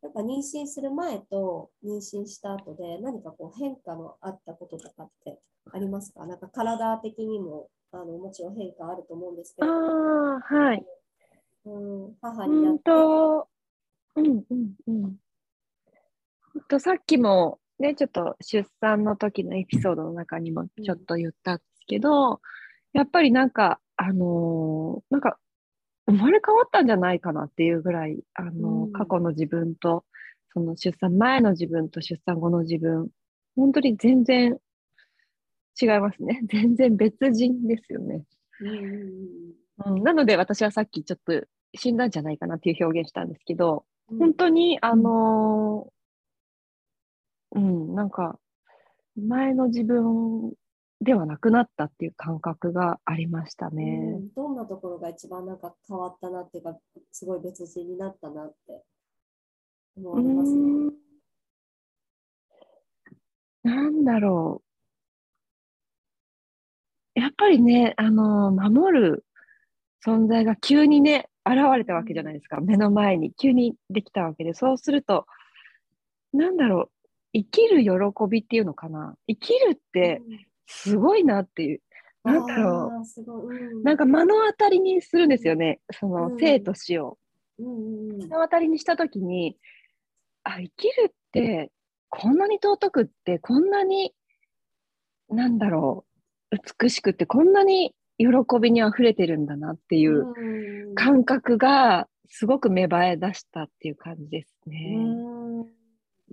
S1: なんか妊娠する前と妊娠した後で何かこう変化のあったこととかってありますか？なんか体的にもあのもちろん変化あると思うんですけ
S2: あ
S1: ど、
S2: あ、はい。
S1: うん、母
S2: うん
S1: になって、
S2: と、うん、うん、うん。とさっきもね、ちょっと出産の時のエピソードの中にもちょっと言ったんですけど、やっぱりなんか、あのーなんか、生まれ変わったんじゃないかなっていうぐらい、あのー
S1: うん
S2: 過去の自分と、その出産前の自分と出産後の自分、本当に全然違いますね。全然別人ですよね。
S1: うんうんうん
S2: うん、なので私はさっきちょっと死んだんじゃないかなっていう表現したんですけど、
S1: うん
S2: 本当に、あのーうん、なんか、前の自分ではなくなったっていう感覚がありました
S1: う
S2: ね。
S1: んどんなところが一番なんか変わったなっていうか、すごい別人になったなって思
S2: う
S1: われます、
S2: ん、なんだろう。やっぱりね、あのー守る存在が急にね、現れたわけじゃないですか。目の前に急にできたわけで、そうすると、なんだろう。生きる喜びっていうのかな？生きるってすごいなっていう。
S1: うん、
S2: なんだろ
S1: う
S2: う。
S1: ん、
S2: なんか目の当たりにするんですよね。そ
S1: うん
S2: の生と死を。
S1: うんうんうん
S2: 目の当たりにしたときに、あ、生きるってこんなに尊くって、こんなに、なんだろう。美しくって、こんなに喜びに溢れてるんだなっていう
S1: うん
S2: 感覚がすごく芽生え出したっていう感じです
S1: う
S2: ね。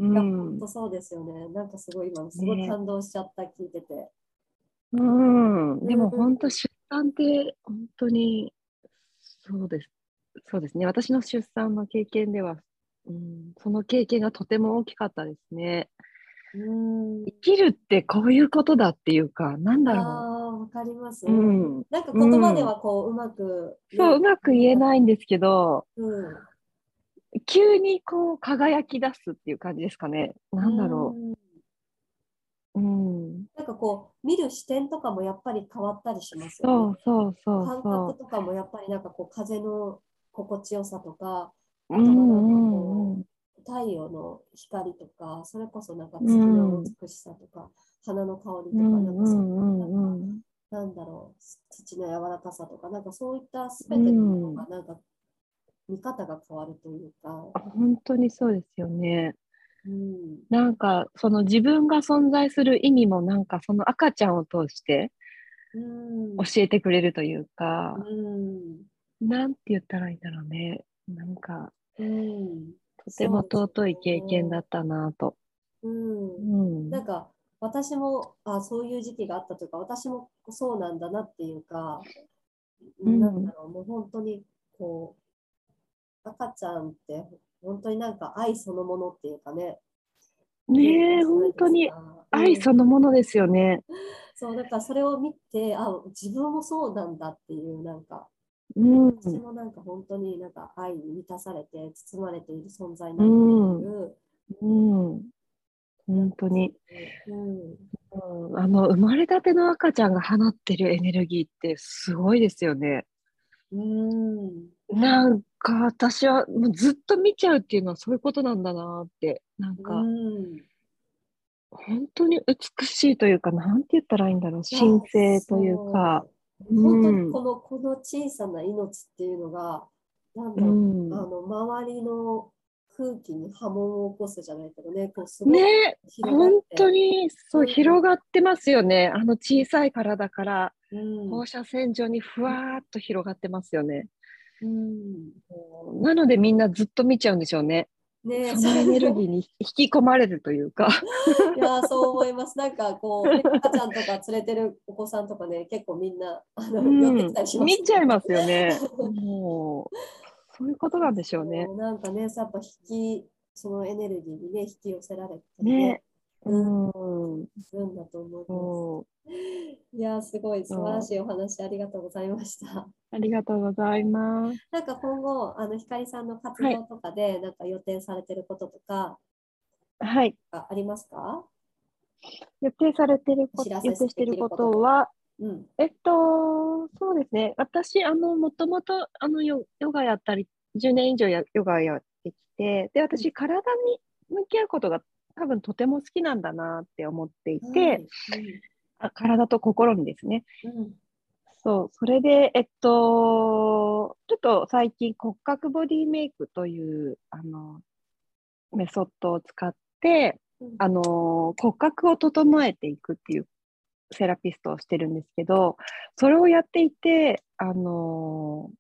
S1: ん
S2: うん
S1: 本当。そうですよね。なんかすごい今、すごい
S2: ね
S1: 感動しちゃった、聞いてて。
S2: うん。で
S1: うん
S2: も本当出産って本当にそうです。そうですね。私の出産の経験では、うん、その経験がとても大きかったですね。
S1: うん。
S2: 生きるってこういうことだっていうか、なんだろ
S1: ああ、わかります。
S2: う。うん。
S1: なんか言葉ではこう、うまく、
S2: そう、うまく言え
S1: い。
S2: ないんですけど、
S1: うん。
S2: 急にこう輝き出すっていう感じですかね。なんだろ
S1: うん。
S2: う。うん。
S1: なんかこう、見る視点とかもやっぱり変わったりします
S2: そ
S1: よね。
S2: うそうそう
S1: 感
S2: そ
S1: 覚とかもやっぱりなんかこう、風の心地よさとか、太陽の光とか、それこそなんか月の美しさとか、花の香りとか、
S2: うん
S1: なんかそうなん。なんだろう、土の柔らかさとか、なんかそういったすべてのものが、なんか見方が変わるというか、
S2: 本当にそうですよね。
S1: うん、
S2: なんかその自分が存在する意味もなんかその赤ちゃんを通して
S1: うん、
S2: 教えてくれるというか、
S1: うん、
S2: なんて言ったらいいんだろうね。なんか
S1: うん、
S2: とても尊い経験だったなと。
S1: うん。
S2: う、ん。
S1: なんか私もあそういう時期があったというか、私もそうなんだなっていうか、
S2: うん。
S1: なんだろう、もう本当にこう、赤ちゃんって本当になんか愛そのものっていうかね、
S2: ねえ、本当に愛そのものですよね。
S1: そう、だからそれを見て、あ、自分もそうなんだっていう、なんか、
S2: うん。
S1: 私もなんか本当になんか愛に満たされて、包まれている存在なんだっていう、
S2: うん。本当に。
S1: うん、
S2: うん、あの生まれたての赤ちゃんが放ってるエネルギーってすごいですよね。
S1: うん。
S2: なんか私はもうずっと見ちゃうっていうのはそういうことなんだなって、なんか
S1: うん。
S2: 本当に美しいというか、なんて言ったらいいんだろう、神聖というか、
S1: そう。本当
S2: うん
S1: にこの、この小さな命っていうのが、なんだ
S2: う
S1: ろう、
S2: ん。
S1: あの周りの空気に波紋を起こすじゃないけどね、こうすごい
S2: ね、本当にそう
S1: うん。
S2: 広がってますよね。あの小さい体から
S1: うん。
S2: 放射線状にふわーっと広がってますよね。
S1: うん
S2: なのでみんなずっと見ちゃうんでしょうね。
S1: ね
S2: そのエネルギーに引き込まれるというか。
S1: いやーそう思います。なんかこう、ね赤ちゃんとか連れてるお子さんとかね、結構みんなあの、寄ってきたりします、
S2: 見ちゃいますよね。もう、そういうことなんでしょうね
S1: なんかね、やっぱ引き、そのエネルギーにね、引き寄せられて
S2: ね。
S1: う
S2: うん。
S1: するんだと思いま
S2: そ
S1: す。いやー、すごい素晴らしいお話ありがとうございました。
S2: う。ありがとうございます。
S1: なんか今後、あの光さんの活動とかで、なんか予定されてることとか
S2: はい。
S1: あありますか？
S2: 予定されてること、予定してるこ
S1: と
S2: は、
S1: うん。
S2: えっと、そうですね。私、あの、もともと、あの、ヨヨガやったり、10年以上やヨガやってきて、で、私、体に向き合うことが多分とても好きなんだなって思っていて、あ体と心にですね。
S1: うんうん。
S2: そう、それで、えっと、ちょっと最近骨格ボディメイクという、あの、メソッドを使って、
S1: うん。
S2: あの、骨格を整えていくっていうセラピストをしてるんですけど、それをやっていて、あの、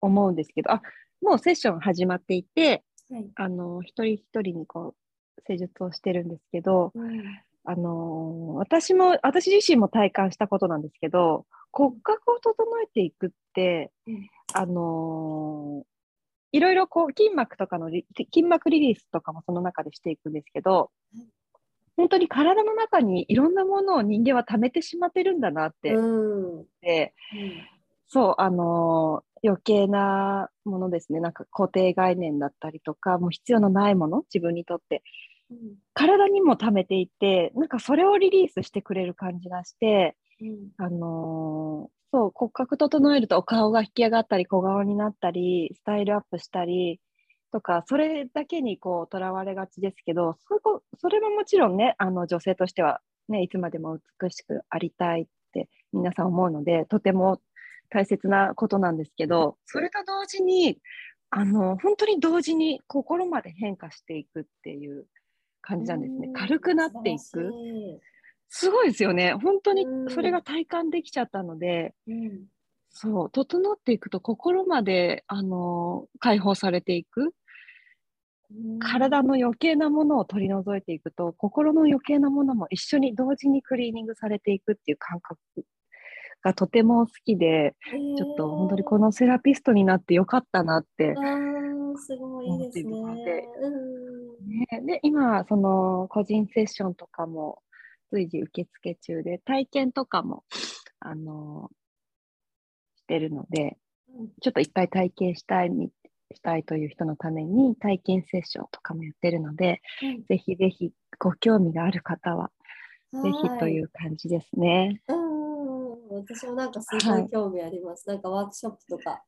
S2: 思うんですけど、あ、もうセッション始まっていて、
S1: はい。
S2: あの、一人一人にこう、施術をしてるんですけど、
S1: うん。
S2: あのー私も、私自身も体感したことなんですけど、骨格を整えていくって、
S1: うん。
S2: あのーいろいろこう筋膜とかのリ筋膜リリースとかもその中でしていくんですけど
S1: はい、
S2: 本当に体の中にいろんなものを人間は溜めてしまってるんだなって
S1: うん。
S2: 思って、そう、あのー余計なものですね、なんか固定概念だったりとか、もう必要のないもの、自分にとって、
S1: うん
S2: 体にも溜めていて、なんかそれをリリースしてくれる感じがして、
S1: うん。
S2: あのーそう、骨格整えるとお顔が引き上がったり、小顔になったり、スタイルアップしたりとか、それだけにこう、とらわれがちですけど、そこそれももちろんね、あの女性としては、ね、いつまでも美しくありたいって皆さん思うので、とても大切なことなんですけど、それと同時に、あの、本当に同時に心まで変化していくっていう感じなんですね。
S1: うん。
S2: 軽くなっていく。すごいですよね。本当に
S1: うん。
S2: それが体感できちゃったので、
S1: うん。
S2: そう、整っていくと心まで、あのー解放されていく。
S1: うん。
S2: 体の余計なものを取り除いていくと、心の余計なものも一緒に同時にクリーニングされていくっていう感覚がとても好きで、ちょっと本当にこのセラピストになってよかったなって
S1: すごいいいですね。うん。
S2: ね、で、今、その個人セッションとかも随時受付中で、体験とかも、あのしてるので、
S1: うん。
S2: ちょっといっぱい体験したいみ、したいという人のために体験セッションとかもやってるので、ぜひぜひご興味がある方は、ぜひという感じですね。
S1: うん、私もなんかすご
S2: はいい。
S1: 興味あります。なんかワークショップとか、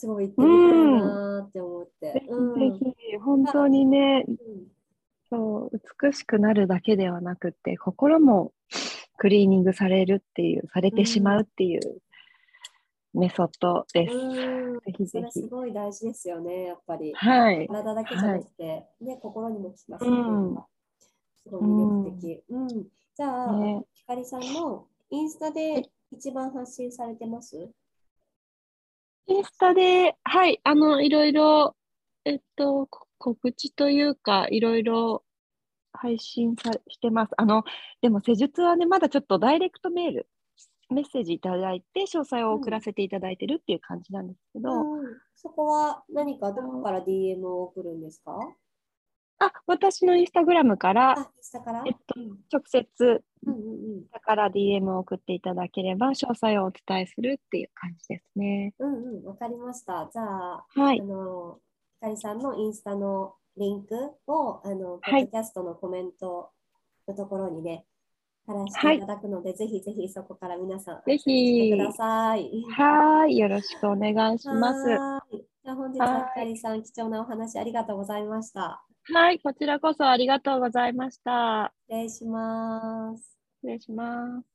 S1: すごい行ってみたいなーって思って。
S2: ぜひ
S1: うん
S2: ぜひ、本当にね、
S1: うん
S2: そう、美しくなるだけではなくて、心もクリーニングされるっていう、されてしまうっていうメソッドです。
S1: うん
S2: ぜひぜひ
S1: す。ごい大事ですよね、やっぱり。
S2: はい。
S1: 体だけじゃなくて、ね、心にも効かせるっていうのが、すごい魅力的。うんじゃあ、
S2: ね
S1: ひかりさんのインスタで一番発信されてます？
S2: インスタで、はい、あの、いろいろ、えっと、告知というか、いろいろ配信さしてます。あの、でも施術はね、まだちょっとダイレクトメール、メッセージいただいて、詳細を送らせていただいてるっていう感じなんですけど、
S1: うん。そこは何かどこから DM を送るんですか？
S2: あ、私のインスタグラムから、
S1: から？
S2: えっと
S1: うん
S2: 直接、
S1: うんうんうん
S2: だから DM を送っていただければ、詳細をお伝えするっていう感じですね。
S1: うんうん、わかりました。じゃあ、
S2: はい
S1: あ。の、ひかりさんのインスタのリンクを、あの、ポ
S2: はい
S1: ッドキャストのコメントのところにね、話していただくので、はい、ぜひぜひそこから皆さん、
S2: ぜひ、
S1: ください。
S2: はい、よろしくお願いします。じ
S1: ゃあ本日はひかりさん、貴重なお話ありがとうございました。
S2: はい、こちらこそありがとうございました。
S1: 失礼します。
S2: 失礼します。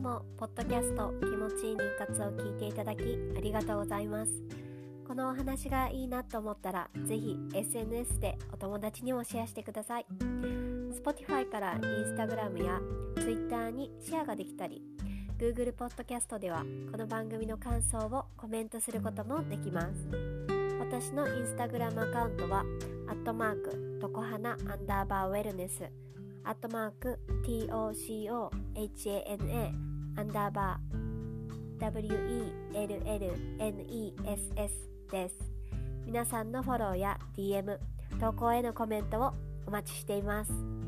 S1: もポッドキャスト気持ちいい妊活を聞いていただきありがとうございますこのお話がいいなと思ったらぜひ SNS でお友達にもシェアしてください Spotify から Instagram や Twitter にシェアができたり Google ポッドキャストではこの番組の感想をコメントすることもできます私のインスタグラムアカウントはアットマークとこはなアンダーバーウェルネスアットマーク TOCOHANA アンダーバー WELLNESS です。皆さんのフォローや DM、投稿へのコメントをお待ちしています。